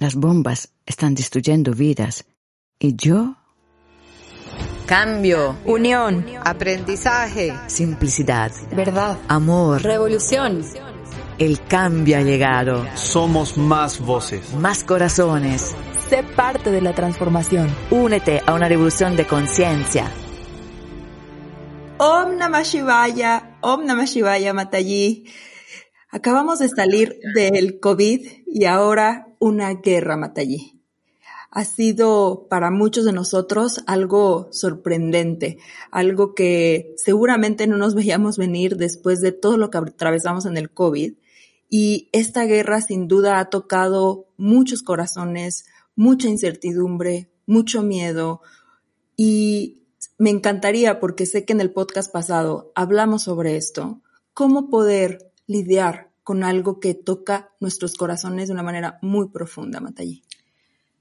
Las bombas están destruyendo vidas. ¿Y yo? Cambio. Unión. Aprendizaje. Simplicidad. Verdad. Amor. Revolución. El cambio ha llegado. Somos más voces. Más corazones. Sé parte de la transformación. Únete a una revolución de conciencia. Om Namah Shivaya, Om Namah Shivaya Mataji. Acabamos de salir del COVID y ahora una guerra Mataji. Ha sido para muchos de nosotros algo sorprendente, algo que seguramente no nos veíamos venir después de todo lo que atravesamos en el COVID. Y esta guerra sin duda ha tocado muchos corazones, mucha incertidumbre, mucho miedo. Y me encantaría, porque sé que en el podcast pasado hablamos sobre esto, cómo poder lidiar con algo que toca nuestros corazones de una manera muy profunda, Matallí.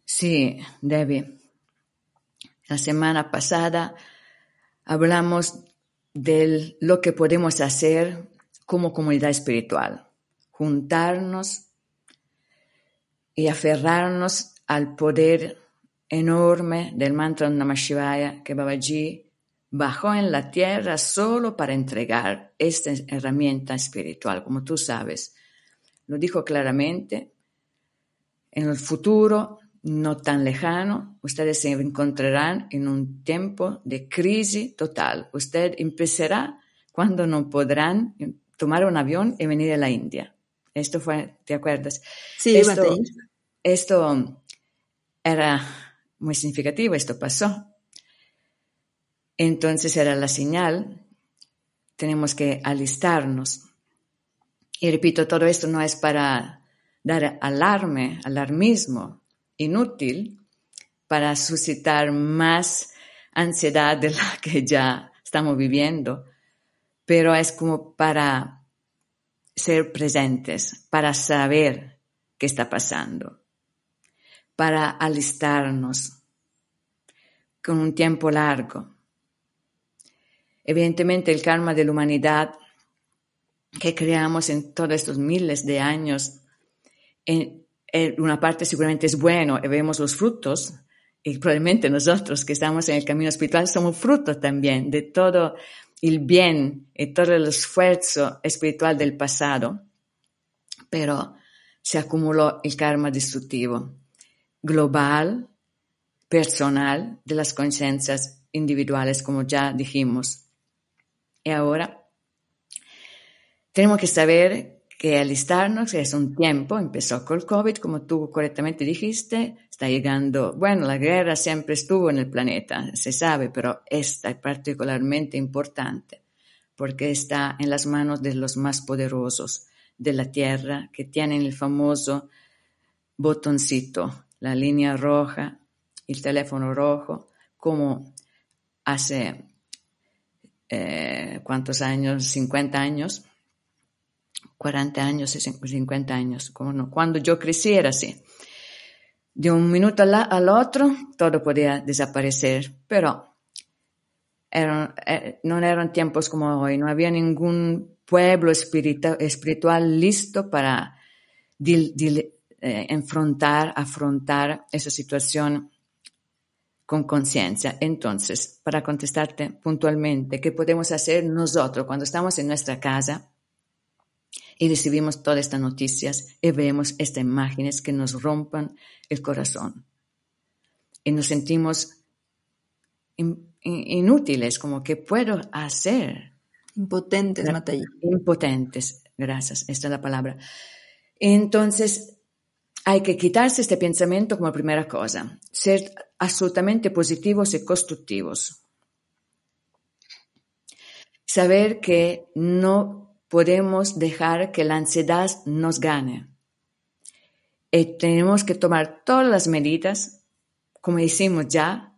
Sí, Debbie. La semana pasada hablamos de lo que podemos hacer como comunidad espiritual, juntarnos y aferrarnos al poder enorme del mantra Namah Shivaya que Babaji bajó en la tierra solo para entregar esta herramienta espiritual, como tú sabes. Lo dijo claramente. En el futuro, no tan lejano, ustedes se encontrarán en un tiempo de crisis total. Usted empezará cuando no podrán tomar un avión y venir a la India. Esto fue, ¿te acuerdas? Sí, esto, esto era muy significativo, esto pasó. Entonces era la señal, tenemos que alistarnos. Y repito, todo esto no es para dar alarme, alarmismo inútil, para suscitar más ansiedad de la que ya estamos viviendo, pero es como para ser presentes, para saber qué está pasando, para alistarnos con un tiempo largo Evidentemente el karma de la humanidad que creamos en todos estos miles de años, en, una parte seguramente es bueno y vemos los frutos, y probablemente nosotros que estamos en el camino espiritual somos frutos también de todo el bien y todo el esfuerzo espiritual del pasado, pero se acumuló el karma destructivo global, personal, de las conciencias individuales, como ya dijimos. Y ahora tenemos que saber que alistarnos es un tiempo, empezó con el COVID, como tú correctamente dijiste, está llegando, bueno, la guerra siempre estuvo en el planeta, se sabe, pero esta es particularmente importante porque está en las manos de los más poderosos de la Tierra que tienen el famoso botoncito, la línea roja, el teléfono rojo, como hace eh, ¿cuántos años? 50 años, 40 años, 50 años. Cuando yo crecí era así. De un minuto al, otro todo podía desaparecer, pero eran, eh, no eran tiempos como hoy, no había ningún pueblo espiritual listo para eh, enfrentar, afrontar esa situación con conciencia. Entonces, para contestarte puntualmente, ¿qué podemos hacer nosotros cuando estamos en nuestra casa y recibimos todas estas noticias y vemos estas imágenes que nos rompan el corazón? Y nos sentimos inútiles, como que puedo hacer. Impotentes. Impotentes, gracias, esta es la palabra. Entonces, hay que quitarse este pensamiento como primera cosa, ser absolutamente positivos y constructivos. Saber que no podemos dejar que la ansiedad nos gane. Y tenemos que tomar todas las medidas, como hicimos ya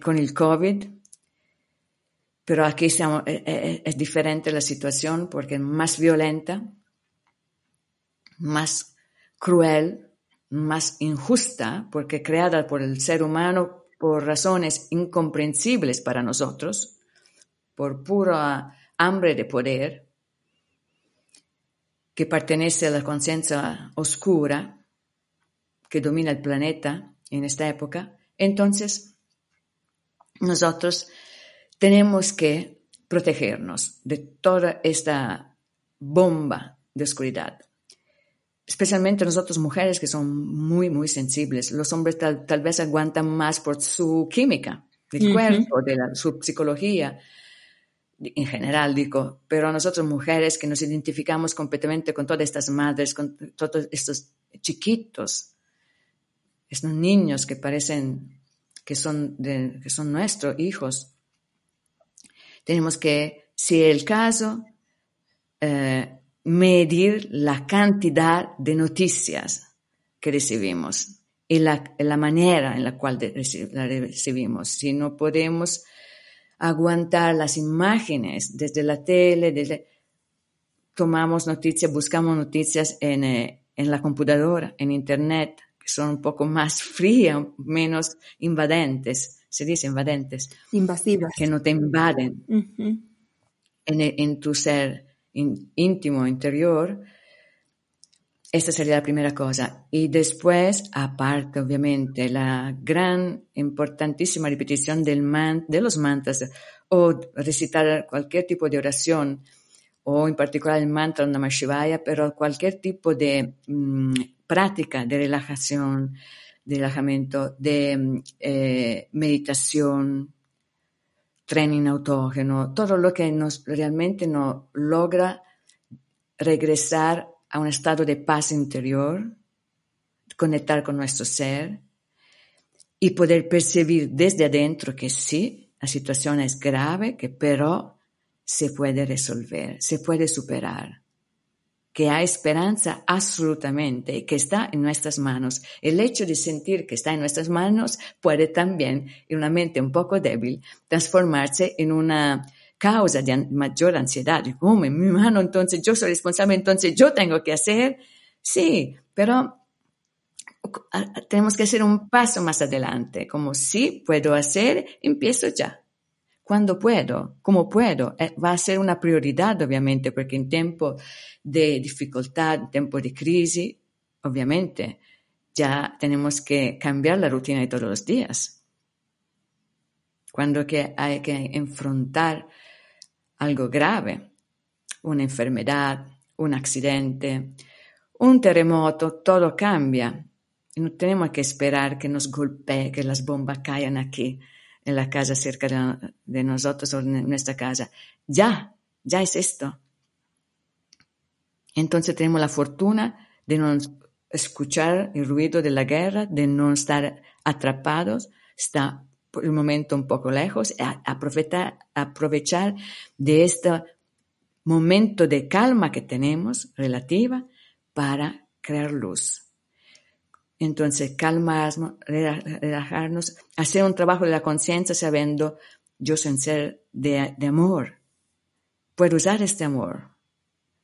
con el COVID, pero aquí eh, eh, es diferente la situación porque es más violenta, más cruel, más injusta, porque creada por el ser humano por razones incomprensibles para nosotros, por pura hambre de poder, que pertenece a la conciencia oscura que domina el planeta en esta época, entonces nosotros tenemos que protegernos de toda esta bomba de oscuridad. Especialmente nosotros mujeres que son muy, muy sensibles. Los hombres tal, vez aguantan más por su química del cuerpo, de su psicología, en general digo, pero nosotros mujeres que nos identificamos completamente con todas estas madres, con todos estos chiquitos, estos niños que parecen que son, que son nuestros hijos, tenemos que, si es el caso, eh, medir la cantidad de noticias que recibimos y la, la manera en la cual la recibimos. Si no podemos aguantar las imágenes desde la tele, desde, tomamos noticias, buscamos noticias en, eh, en la computadora, en Internet, que son un poco más frías, menos invadentes se dice invadentes. Invasivas. Que no te invaden en, tu ser íntimo, interior. Esta sería la primera cosa. Y después, aparte, obviamente, la gran, importantísima repetición del man, de los mantras o recitar cualquier tipo de oración o en particular el mantra Namah Shivaya, pero cualquier tipo de mm, práctica de relajación, de relajamiento, de eh, meditación, training autógeno, todo lo que nos realmente nos logra regresar a un estado de paz interior, conectar con nuestro ser y poder percibir desde adentro que sí, la situación es grave, que pero se puede resolver, se puede superar que hay esperanza absolutamente, que está en nuestras manos. El hecho de sentir que está en nuestras manos puede también, en una mente un poco débil, transformarse en una causa de mayor ansiedad. ¿Cómo en mi mano? Entonces yo soy responsable, entonces yo tengo que hacer. Sí, pero tenemos que hacer un paso más adelante, como si puedo hacer, empiezo ya cuando puedo, como puedo. Eh, va a ser una prioridad, obviamente, porque en tiempo de dificultad, en tiempo de crisis, obviamente, ya tenemos que cambiar la rutina de todos los días. Cuando que hay que enfrentar algo grave, una enfermedad, un accidente, un terremoto, todo cambia. no tenemos que esperar que nos golpee, que las bombas caigan aquí en la casa cerca de, nosotros o en nuestra casa. Ya, ya es esto. Entonces tenemos la fortuna de no escuchar el ruido de la guerra, de no estar atrapados, está por el momento un poco lejos, aprovechar, aprovechar de este momento de calma que tenemos relativa para crear luz. Entonces, calmarnos, relajarnos, hacer un trabajo de la conciencia sabiendo, yo soy un ser de, amor. Puedo usar este amor.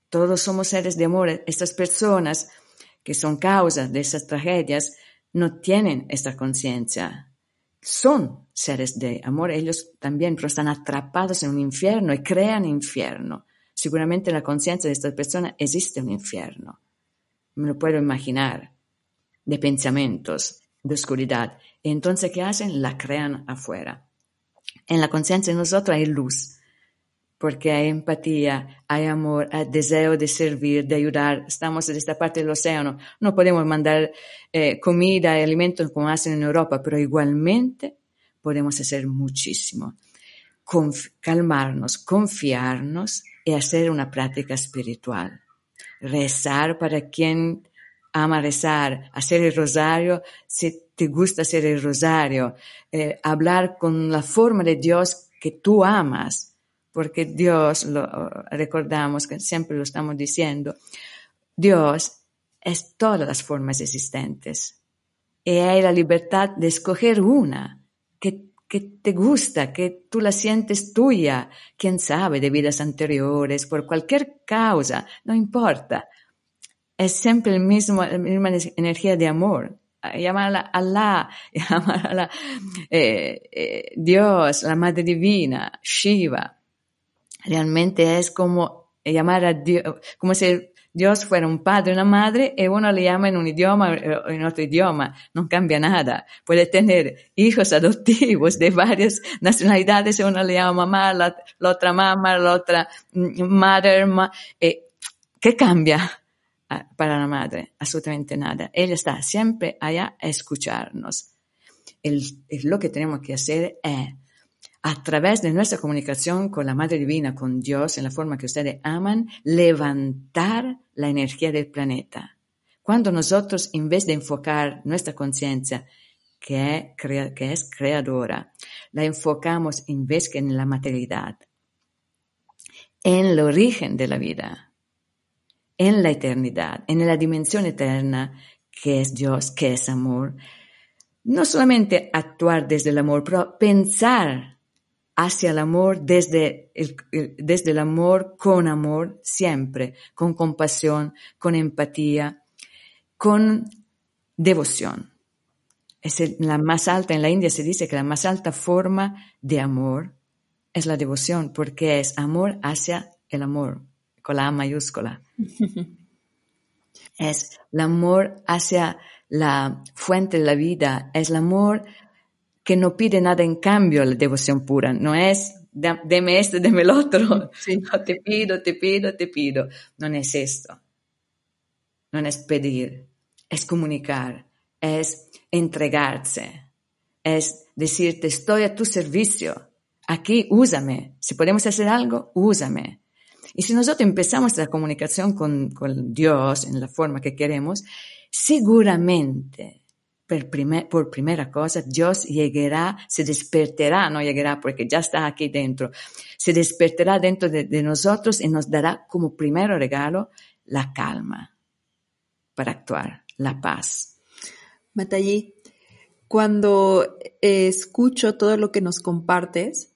Todos somos seres de amor. Estas personas que son causas de esas tragedias no tienen esta conciencia. Son seres de amor, ellos también, pero están atrapados en un infierno y crean infierno. Seguramente en la conciencia de estas personas existe un infierno. Me lo puedo imaginar de pensamientos, de oscuridad. Y entonces, ¿qué hacen? La crean afuera. En la conciencia de nosotros hay luz, porque hay empatía, hay amor, hay deseo de servir, de ayudar. Estamos en esta parte del océano. No podemos mandar eh, comida y alimentos como hacen en Europa, pero igualmente podemos hacer muchísimo. calmarnos, confiarnos y hacer una práctica espiritual. Rezar para quien ama rezar, hacer el rosario, si te gusta hacer el rosario, eh, hablar con la forma de Dios que tú amas, porque Dios, lo recordamos que siempre lo estamos diciendo, Dios es todas las formas existentes. Y hay la libertad de escoger una que, que te gusta, que tú la sientes tuya, quién sabe, de vidas anteriores, por cualquier causa, no importa. Es siempre el mismo, la misma energía de amor llamarla Allah, llamarla eh, eh, Dios, la Madre Divina, Shiva. Realmente es como llamar a Dios, como si Dios fuera un padre, una madre, y uno le llama en un idioma o en otro idioma. No cambia nada. Puede tener hijos adoptivos de varias nacionalidades, uno le llama mamá, la, otra mamá, la otra mm, mother. eh, ¿Qué cambia? Para la madre, absolutamente nada. Ella está siempre allá a escucharnos. El, lo que tenemos que hacer es, a través de nuestra comunicación con la Madre Divina, con Dios, en la forma que ustedes aman, levantar la energía del planeta. Cuando nosotros, en vez de enfocar nuestra conciencia, que, que es creadora, la enfocamos en vez que en la materialidad, en el origen de la vida, en la eternidad, en la dimensión eterna que es Dios, que es amor. No solamente actuar desde el amor, pero pensar hacia el amor desde el, desde el amor con amor siempre, con compasión, con empatía, con devoción. Es la más alta, en la India se dice que la más alta forma de amor es la devoción, porque es amor hacia el amor, con la A mayúscula. es el amor hacia la fuente de la vida, es el amor que no pide nada en cambio la devoción pura, no es deme esto, deme el otro, te pido, te pido, te pido, no es esto, no es pedir, es comunicar, es entregarse, es decirte estoy a tu servicio, aquí úsame, si podemos hacer algo, úsame. Y si nosotros empezamos la comunicación con, con Dios en la forma que queremos, seguramente por, primer, por, primera cosa, Dios llegará, se despertará, no llegará porque ya está aquí dentro, se despertará dentro de, de nosotros y nos dará como primer regalo la calma para actuar, la paz. Matallí, cuando escucho todo lo que nos compartes,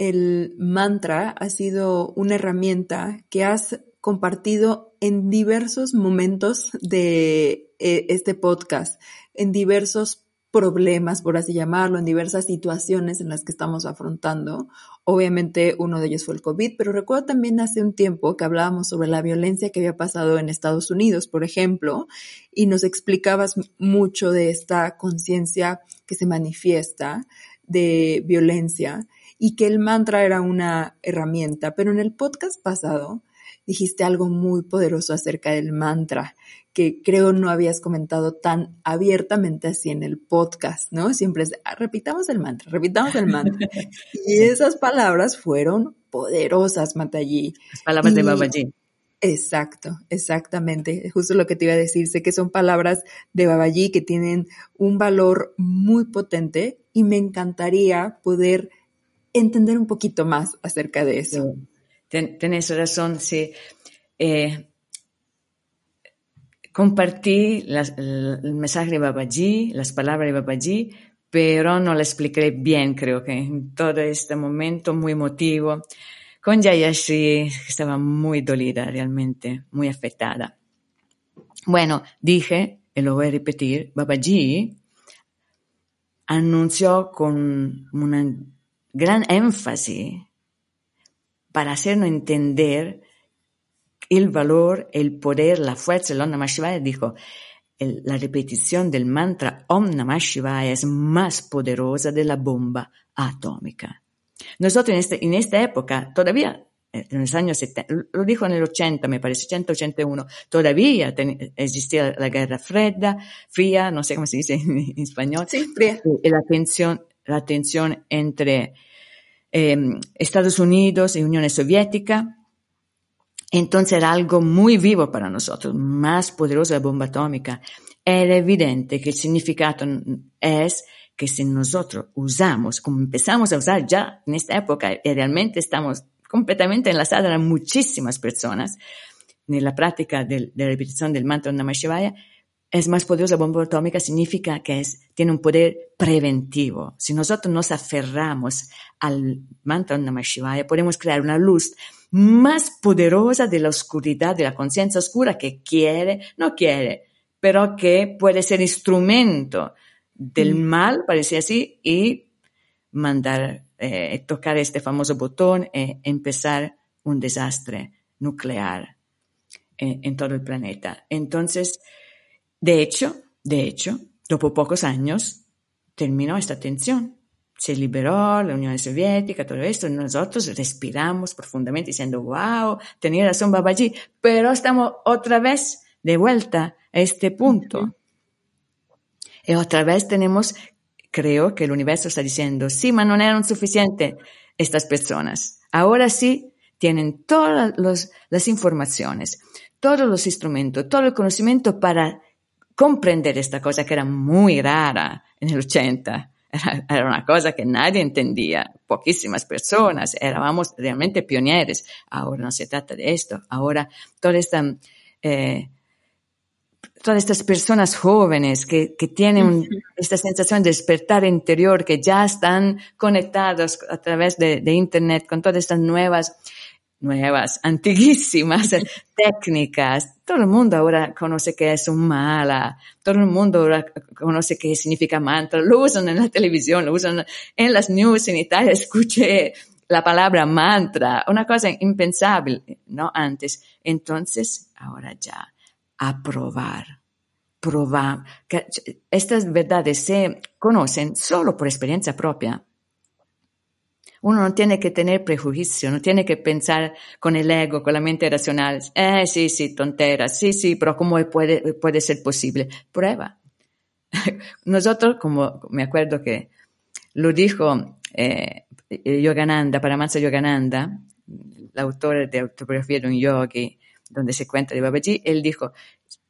el mantra ha sido una herramienta que has compartido en diversos momentos de eh, este podcast, en diversos problemas, por así llamarlo, en diversas situaciones en las que estamos afrontando. Obviamente uno de ellos fue el COVID, pero recuerdo también hace un tiempo que hablábamos sobre la violencia que había pasado en Estados Unidos, por ejemplo, y nos explicabas mucho de esta conciencia que se manifiesta de violencia y que el mantra era una herramienta, pero en el podcast pasado dijiste algo muy poderoso acerca del mantra, que creo no habías comentado tan abiertamente así en el podcast, ¿no? Siempre es, ah, repitamos el mantra, repitamos el mantra. y esas palabras fueron poderosas, Mataji. Las palabras de Babaji. Exacto, exactamente. Justo lo que te iba a decir. Sé que son palabras de Babaji que tienen un valor muy potente y me encantaría poder entender un poquito más acerca de eso. Tienes razón, sí. Eh, compartí el mensaje de Babaji, las palabras de Babaji, pero no lo expliqué bien, creo que en todo este momento muy emotivo. Con Jayashi estaba muy dolida realmente, muy afectada. Bueno, dije, y lo voy a repetir, Babaji anunció con una gran énfasis para hacernos entender el valor, el poder, la fuerza del Om Namah Shivaya. Dijo, la repetición del mantra Om Namah Shivaya es más poderosa de la bomba atómica. Nosotros en, este, en esta época, todavía, en los años 70, lo dijo en el 80, me parece, 80, 81, todavía existía la guerra fría, fría, no sé cómo se dice en, español. Sí, fría. Y la tensión la tensión entre eh, Estados Unidos y Unión Soviética. Entonces era algo muy vivo para nosotros, más poderoso la bomba atómica. Era evidente que el significado es que si nosotros usamos, como empezamos a usar ya en esta época, y realmente estamos completamente enlazados a muchísimas personas, la práctica de, la repetición del mantra Namah Shivaya, es más poderosa la bomba atómica significa que es, tiene un poder preventivo. Si nosotros nos aferramos al mantra Namah Shivaya, podemos crear una luz más poderosa de la oscuridad, de la conciencia oscura que quiere, no quiere, pero que puede ser instrumento del mm. mal, parece así, y mandar, eh, tocar este famoso botón e empezar un desastre nuclear en, en todo el planeta. Entonces, de hecho, de hecho, dopo pocos años terminó esta tensión. Se liberó la Unión Soviética, todo esto, nosotros respiramos profundamente diciendo, wow, tenía razón Babaji, pero estamos otra vez de vuelta a este punto. Y otra vez tenemos, creo que el universo está diciendo, sí, pero no eran suficientes estas personas. Ahora sí tienen todas las informaciones, todos los instrumentos, todo el conocimiento para comprender esta cosa que era muy rara en el 80. Era, una cosa que nadie entendía, poquísimas personas, éramos realmente pioneros. Ahora no se trata de esto, ahora toda esta, eh, todas estas personas jóvenes que, que tienen esta sensación de despertar interior, que ya están conectados a través de, de Internet con todas estas nuevas nuevas, antiguísimas técnicas. Todo el mundo ahora conoce que es un mala, todo el mundo ahora conoce qué significa mantra, lo usan en la televisión, lo usan en las news en Italia, escuché la palabra mantra, una cosa impensable, ¿no? Antes. Entonces, ahora ya, a probar, probar. Estas verdades se conocen solo por experiencia propia. Uno no tiene que tener prejuicio, no tiene que pensar con el ego, con la mente racional. Eh, sí, sí, tontera, sí, sí, pero ¿cómo puede, puede ser posible? Prueba. Nosotros, como me acuerdo que lo dijo eh, Yogananda, Paramahansa Yogananda, el autor de Autobiografía de un Yogi, donde se cuenta de Babaji, él dijo,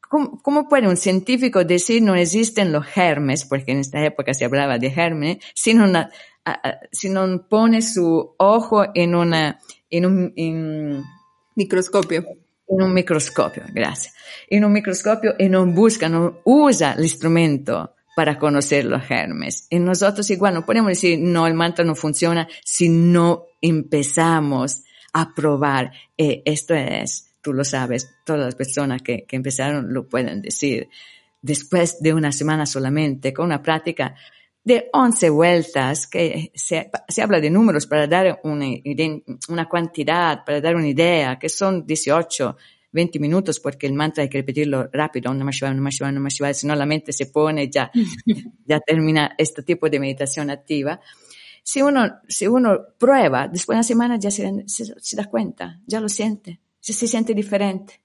¿Cómo, ¿Cómo, puede un científico decir no existen los germes, porque en esta época se hablaba de germes, sin una, si no pone su ojo en una, en un microscopio. En un microscopio, gracias. En un microscopio y no busca, no usa el instrumento para conocer los germes. Y nosotros igual no podemos decir, no, el mantra no funciona si no empezamos a probar. Eh, esto es, tú lo sabes, todas las personas que, que empezaron lo pueden decir. Después de una semana solamente, con una práctica de 11 vueltas, que se, habla de números para dar una, una cantidad, para dar una idea, que son 18, 20 minutos, porque el mantra hay que repetirlo rápido, Namah Shivaya, Namah Shivaya, Namah Shivaya, si no la mente se pone, ya, ya termina este tipo de meditación activa. Si uno, si uno prueba, después de una semana ya se, se, da cuenta, ya lo siente, ya se siente diferente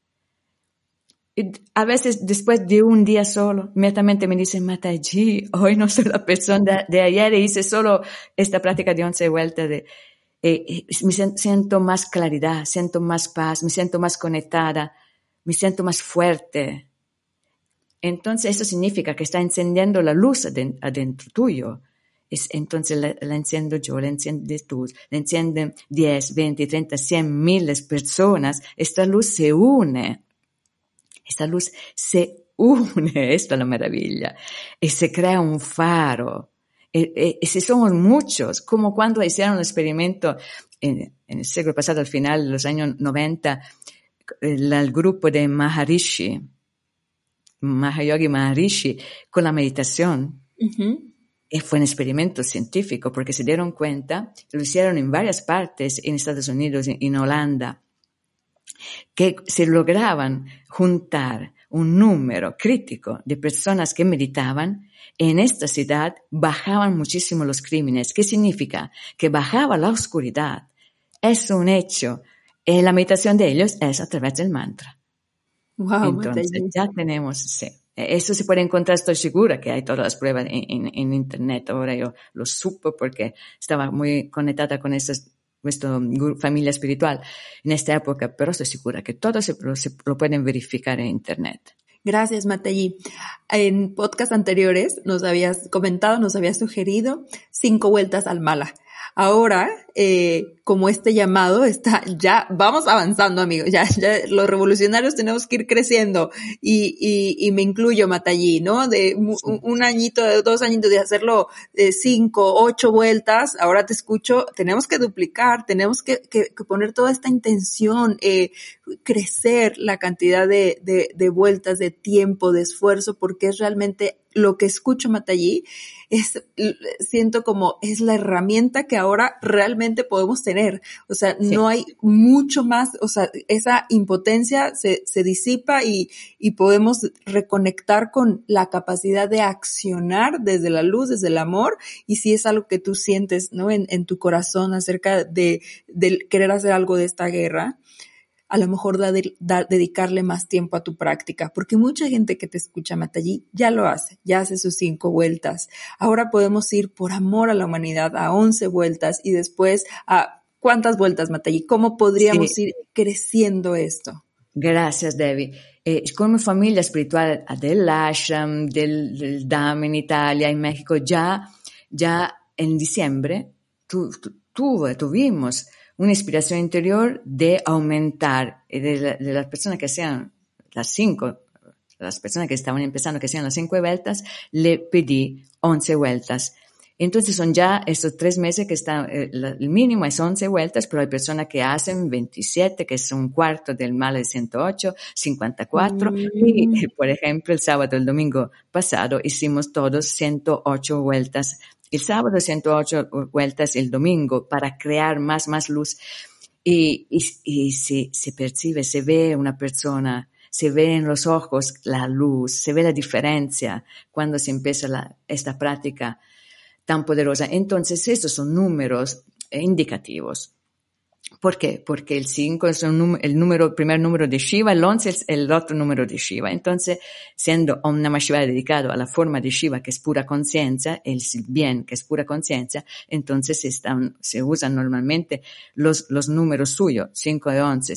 a veces después de un día solo, inmediatamente me dicen, Mataji, hoy no soy la persona de, ayer y hice solo esta práctica de once vueltas de, eh, eh, me siento más claridad, siento más paz, me siento más conectada, me siento más fuerte. Entonces eso significa que está encendiendo la luz adentro, tuyo. Es, entonces la, la, enciendo yo, la enciendes tú, la encienden 10, 20, 30, 100 miles personas. Esta luz se une esta luz se une, esto es la maravilla, y se crea un faro. Y, si somos muchos, como cuando hicieron el experimento en, el siglo pasado, al final de los años 90, el, grupo de Maharishi, Mahayogi Maharishi, con la meditación. Y fue un experimento científico porque se dieron cuenta, lo hicieron en varias partes, en Estados Unidos, en Holanda, que se lograban juntar un número crítico de personas que meditaban, en esta ciudad bajaban muchísimo los crímenes. ¿Qué significa? Que bajaba la oscuridad. Es un hecho. Y la meditación de ellos es a través del mantra. Wow, Entonces ya tenemos, sí. Eso se puede encontrar, estoy segura que hay todas las pruebas en, en internet. Ahora yo lo supo porque estaba muy conectada con esas nuestra familia espiritual en esta época, pero estoy segura que todo se, lo pueden verificar en Internet. Gracias, Matayi. En podcast anteriores nos habías comentado, nos habías sugerido cinco vueltas al mala. Ahora eh, como este llamado está, ya vamos avanzando, amigos, ya, ya los revolucionarios tenemos que ir creciendo y, y, y me incluyo, Matallí, ¿no? De un, un añito, dos añitos de hacerlo de cinco, ocho vueltas, ahora te escucho, tenemos que duplicar, tenemos que, que, que poner toda esta intención, eh, crecer la cantidad de, de, de vueltas, de tiempo, de esfuerzo, porque es realmente lo que escucho Matallí es, siento como es la herramienta que ahora realmente podemos tener. O sea, sí. no hay mucho más, o sea, esa impotencia se, se disipa y, y podemos reconectar con la capacidad de accionar desde la luz, desde el amor. Y si es algo que tú sientes, ¿no? En, en tu corazón acerca de, de querer hacer algo de esta guerra, a lo mejor da, da, dedicarle más tiempo a tu práctica, porque mucha gente que te escucha Matallí ya lo hace, ya hace sus cinco vueltas. Ahora podemos ir por amor a la humanidad a once vueltas y después a cuántas vueltas Matallí, cómo podríamos sí. ir creciendo esto. Gracias, Debbie. Eh, come famiglia spirituale dell'ashram, del, del DAM in Italia, in México, ya, ya en diciembre tu, tu, tuvimos una inspiración interior de aumentar, de, de las personas que sean las cinco, las personas que estaban empezando, que sean las cinco vueltas, le pedí once vueltas. Entonces son ya estos tres meses que están, eh, el mínimo es 11 vueltas, pero hay personas que hacen 27, que es un cuarto del mal de 108, 54. Mm. Y, por ejemplo, el sábado, el domingo pasado, hicimos todos 108 vueltas. El sábado 108 vueltas, el domingo, para crear más, más luz. Y, y, se, percibe, se ve una persona se ve en los ojos la luz, se ve la diferencia cuando se empieza esta práctica tan poderosa. Entonces, estos son números indicativos. ¿Por qué? Porque el 5 es un, el número, el primer número de Shiva, el 11 es el otro número de Shiva. Entonces, siendo Om Namah Shivaya dedicado a la forma de Shiva, que es pura conciencia, el bien, que es pura conciencia, entonces están, se usan normalmente los, los números suyos, 5 y 11.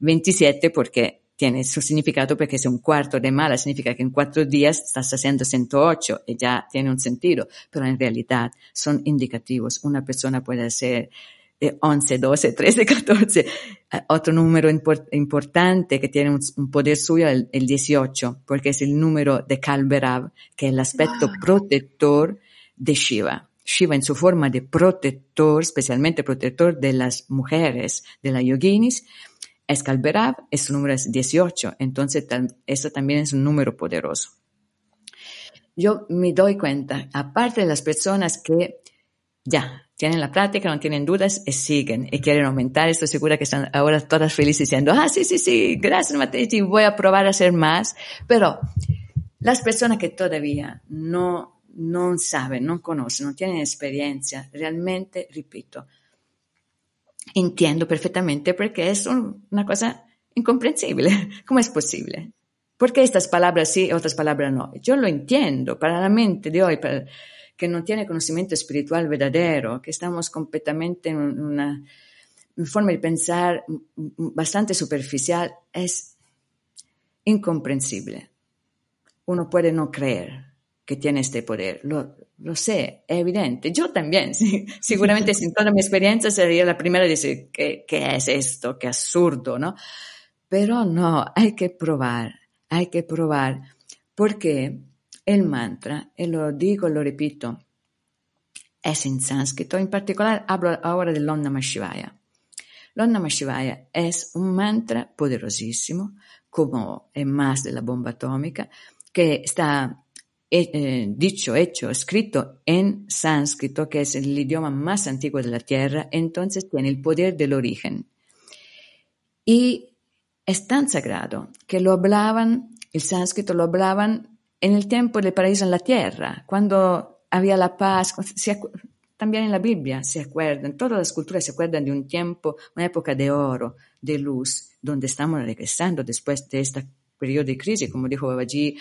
27 porque tiene su significado porque es un cuarto de mala, significa que en cuatro días estás haciendo 108 y ya tiene un sentido, pero en realidad son indicativos. Una persona puede hacer 11, 12, 13, 14. Otro número import importante que tiene un, un poder suyo es el, el, 18, porque es el número de Kalberav, que es el aspecto wow. protector de Shiva. Shiva en su forma de protector, especialmente protector de las mujeres, de las yoginis, Escalberav, su número es 18, entonces eso también es un número poderoso. Yo me doy cuenta, aparte de las personas que ya tienen la práctica, no tienen dudas y siguen y quieren aumentar, estoy segura que están ahora todas felices diciendo, ah, sí, sí, sí, gracias Matei, voy a probar a hacer más, pero las personas que todavía no, no saben, no conocen, no tienen experiencia, realmente, repito, entiendo perfectamente porque es un, una cosa incomprensible. ¿Cómo es posible? ¿Por qué estas palabras sí y otras palabras no? Yo lo entiendo para la mente de hoy, para, que no tiene conocimiento espiritual verdadero, que estamos completamente en una, forma de pensar bastante superficial, es incomprensible. Uno puede no creer que tiene este poder. Lo, lo sé, es evidente. Yo también, sí, seguramente sin toda mi experiencia sería la primera a decir, ¿qué, ¿qué es esto? Qué absurdo, ¿no? Pero no, hay que probar, hay que probar, porque el mantra, y lo digo, lo repito, es en sánscrito, en particular hablo ahora del Om Namah Shivaya. Shivaya es un mantra poderosísimo, como es más de la bomba atómica, que está eh, dicho, hecho, escrito en sánscrito, que es el idioma más antiguo de la Tierra, entonces tiene el poder del origen. Y es tan sagrado que lo hablaban, el sánscrito lo hablaban en el tiempo del paraíso en la Tierra, cuando había la paz, también en la Biblia se acuerdan, todas las culturas se acuerdan de un tiempo, una época de oro, de luz, donde estamos regresando después de esta periodo de crisis, como dijo Babaji,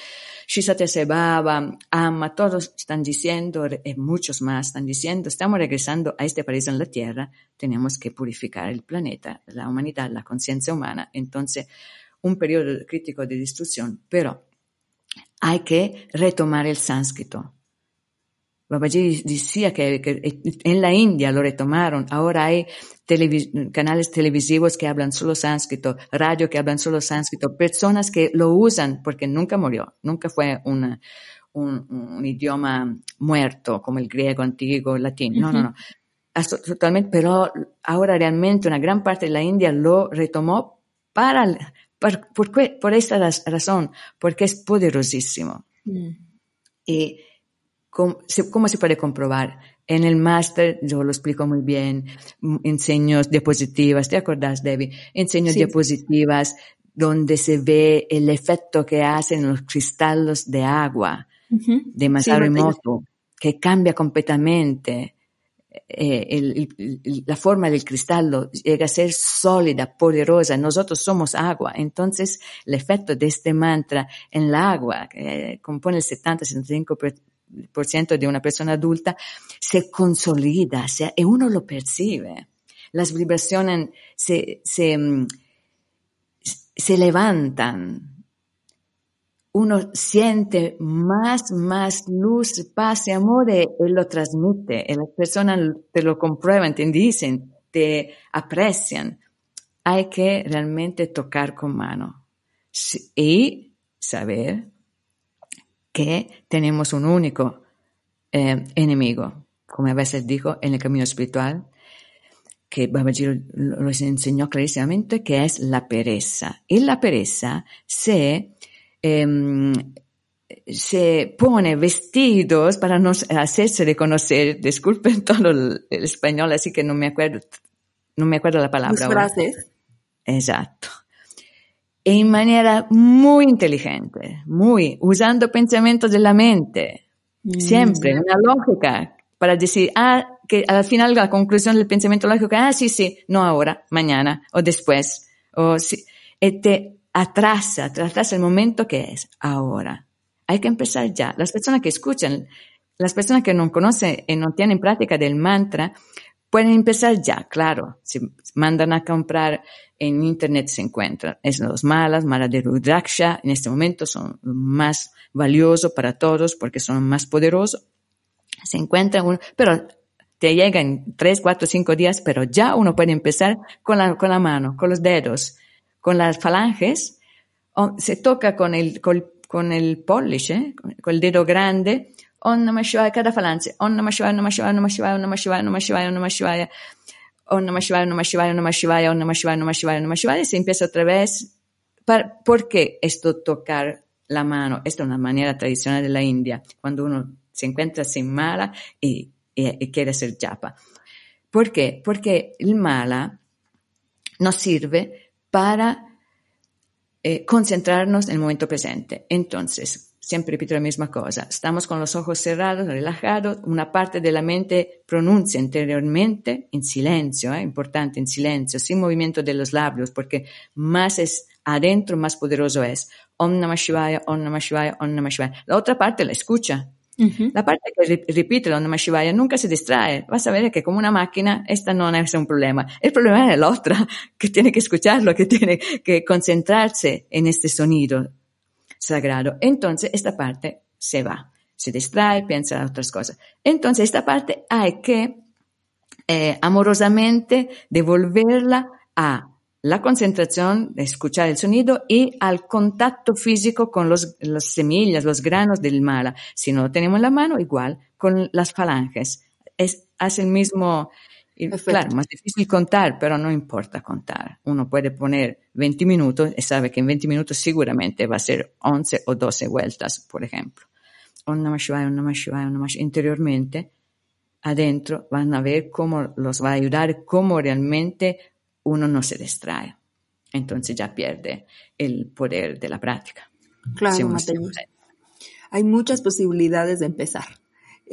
Shisate Sebaba, Ama, todos están diciendo, y muchos más están diciendo, estamos regresando a este país en la Tierra, tenemos que purificar el planeta, la humanidad, la conciencia humana. Entonces, un periodo crítico de destrucción, pero hay que retomar el sánscrito. Babaji decía que, en la India lo retomaron. Ahora hay canales televisivos que hablan solo sánscrito, radio que hablan solo sánscrito, personas que lo usan porque nunca murió, nunca fue un, idioma muerto como el griego antiguo, el latín. No, no, no. Totalmente, pero ahora realmente una gran parte de la India lo retomó para, por, esta razón, porque es poderosísimo. Mm. Y ¿cómo se, ¿cómo se puede comprobar? En el máster yo lo explico muy bien, enseño diapositivas, ¿te acordás, Debbie? Enseño diapositivas donde se ve el efecto que hacen los cristales de agua de Masaru Emoto, que cambia completamente eh, la forma del cristal llega a ser sólida, poderosa. Nosotros somos agua. Entonces, el efecto de este mantra en el agua, que compone el 70-75% de una persona adulta, se consolida, sea, y uno lo percibe. Las vibraciones se, se, mm, se levantan, uno siente más, más luz, paz y amor y, lo transmite. Y las personas te lo comprueban, te dicen, te aprecian. Hay que realmente tocar con mano y saber que tenemos un único eh, enemigo, como a veces dijo en el camino espiritual, que Babaji lo, enseñó clarísimamente, que es la pereza. Y la pereza se Em, se pone vestidos para no hacerse reconocer. Disculpen todo el, español, así que no me acuerdo, no me acuerdo la palabra. frases. Exacto. En manera muy inteligente, muy, usando pensamientos de la mente. Mm. Siempre, una lógica para decir, ah, que al final la conclusión del pensamiento lógico, ah, sí, sí, no ahora, mañana o después. O sí, te atrasa, atrasa el momento que es ahora. Hay que empezar ya. Las personas que escuchan, las personas que no conocen y no tienen práctica del mantra, pueden empezar ya, claro. Si mandan a comprar en internet se encuentran. Es los malas, malas de Rudraksha, en este momento son más valiosos para todos porque son más poderosos. Se encuentran uno, pero te llegan tres, cuatro, cinco días, pero ya uno puede empezar con la, con la mano, con los dedos con las falanges, se toca con el, con, el polish, ¿eh? con el dedo grande, Om Namah Shivaya, cada falange, Om Namah Shivaya, Namah Shivaya, Namah Shivaya, Namah Shivaya, Namah Shivaya, Namah Shivaya, Om Namah Shivaya, Namah Shivaya, Namah Shivaya, Om Namah Shivaya, Namah Shivaya, Namah Shivaya, se empieza otra vez. ¿Por qué esto tocar la mano? Esta es una manera tradicional de la India, cuando uno se encuentra sin mala y, y quiere hacer japa. ¿Por qué? Porque el mala nos sirve para eh, concentrarnos en el momento presente. Entonces, siempre repito la misma cosa, estamos con los ojos cerrados, relajados, una parte de la mente pronuncia interiormente en silencio, ¿eh? importante, en silencio, sin movimiento de los labios, porque más es adentro, más poderoso es. Om Namah Shivaya, Om Namah Shivaya, Om Namah Shivaya. La otra parte la escucha, la parte que repite la Namah Shivaya nunca se distrae. Vas a ver que como una máquina, esta no es un problema. El problema es la otra, que tiene que escucharlo, que tiene que concentrarse en este sonido sagrado. Entonces, esta parte se va, se distrae, piensa en otras cosas. Entonces, esta parte hay que eh, amorosamente devolverla a la concentración de escuchar el sonido y al contacto físico con los, las semillas, los granos del mala. Si no lo tenemos en la mano, igual con las falanges. Es, hace el mismo, claro, más difícil contar, pero no importa contar. Uno puede poner 20 minutos y sabe que en 20 minutos seguramente va a ser 11 o 12 vueltas, por ejemplo. Interiormente, adentro, van a ver cómo los va a ayudar, cómo realmente uno no se distrae. Entonces ya pierde el poder de la práctica. Claro, Hay muchas posibilidades de empezar.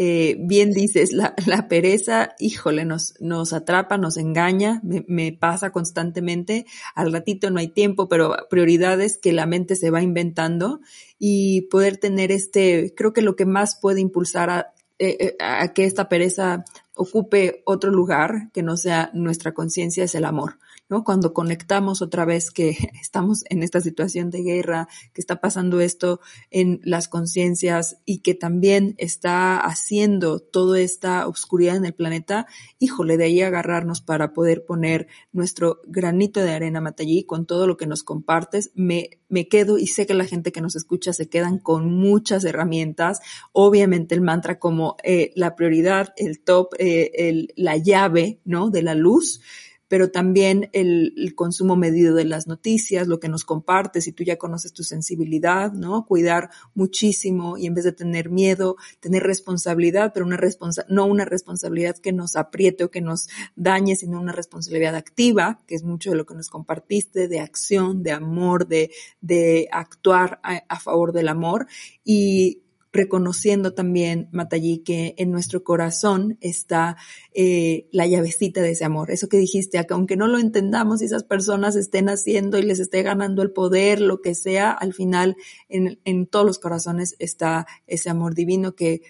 Eh, bien dices, la, pereza, híjole, nos, nos atrapa, nos engaña, me, me, pasa constantemente. Al ratito no hay tiempo, pero prioridades que la mente se va inventando y poder tener este, creo que lo que más puede impulsar a, eh, eh, a que esta pereza ocupe otro lugar que no sea nuestra conciencia es el amor. ¿No? Cuando conectamos otra vez que estamos en esta situación de guerra, que está pasando esto en las conciencias y que también está haciendo toda esta oscuridad en el planeta, híjole, de ahí agarrarnos para poder poner nuestro granito de arena, Matallí, con todo lo que nos compartes. Me, me quedo y sé que la gente que nos escucha se quedan con muchas herramientas. Obviamente el mantra como eh, la prioridad, el top, eh, la llave, ¿no? De la luz pero también el, consumo medido de las noticias, lo que nos compartes, si tú ya conoces tu sensibilidad, ¿no? Cuidar muchísimo y en vez de tener miedo, tener responsabilidad, pero una responsa no una responsabilidad que nos apriete o que nos dañe, sino una responsabilidad activa, que es mucho de lo que nos compartiste, de acción, de amor, de, de actuar a, a favor del amor y reconociendo también, Matallí, que en nuestro corazón está eh, la llavecita de ese amor. Eso que dijiste, que aunque no lo entendamos y esas personas estén haciendo y les esté ganando el poder, lo que sea, al final en, en todos los corazones está ese amor divino que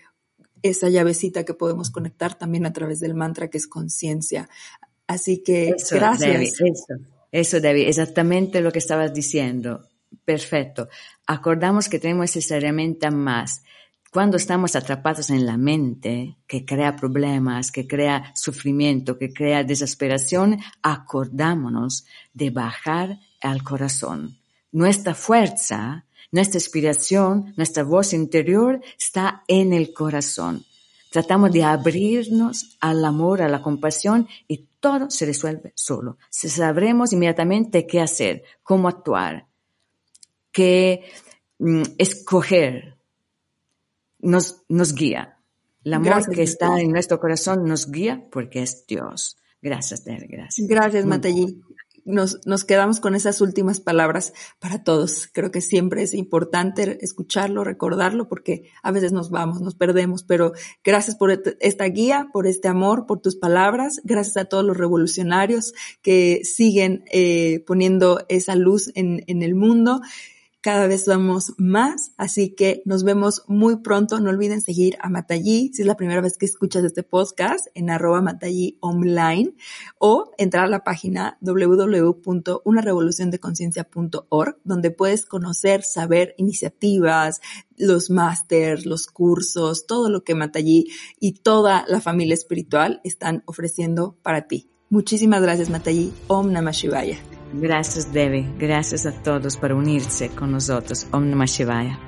esa llavecita que podemos conectar también a través del mantra que es conciencia. Así que gracias. eso, eso, David, exactamente lo que estabas diciendo. Perfecto. Acordamos que tenemos esa herramienta más cuando estamos atrapados en la mente, que crea problemas, que crea sufrimiento, que crea desesperación, acordámonos de bajar al corazón. Nuestra fuerza, nuestra inspiración, nuestra voz interior está en el corazón. Tratamos de abrirnos al amor, a la compasión y todo se resuelve solo. Sabremos inmediatamente qué hacer, cómo actuar, qué mm, escoger nos, nos guía. El amor que está en nuestro corazón nos guía porque es Dios. Gracias, Deb, gracias. Gracias, Matallí. Nos, nos quedamos con esas últimas palabras para todos. Creo que siempre es importante escucharlo, recordarlo, porque a veces nos vamos, nos perdemos, pero gracias por esta guía, por este amor, por tus palabras. Gracias a todos los revolucionarios que siguen eh, poniendo esa luz en, en el mundo. Cada vez somos más, así que nos vemos muy pronto. No olviden seguir a Matallí si es la primera vez que escuchas este podcast en arroba Matallí online o entrar a la página www.unarevoluciondeconciencia.org donde puedes conocer, saber iniciativas, los másters, los cursos, todo lo que Matallí y toda la familia espiritual están ofreciendo para ti. Muchísimas gracias Matallí. Om Namah Shivaya. Gracias, Debbie. Gracias a todos por unirse con nosotros. Om Namah Shivaya.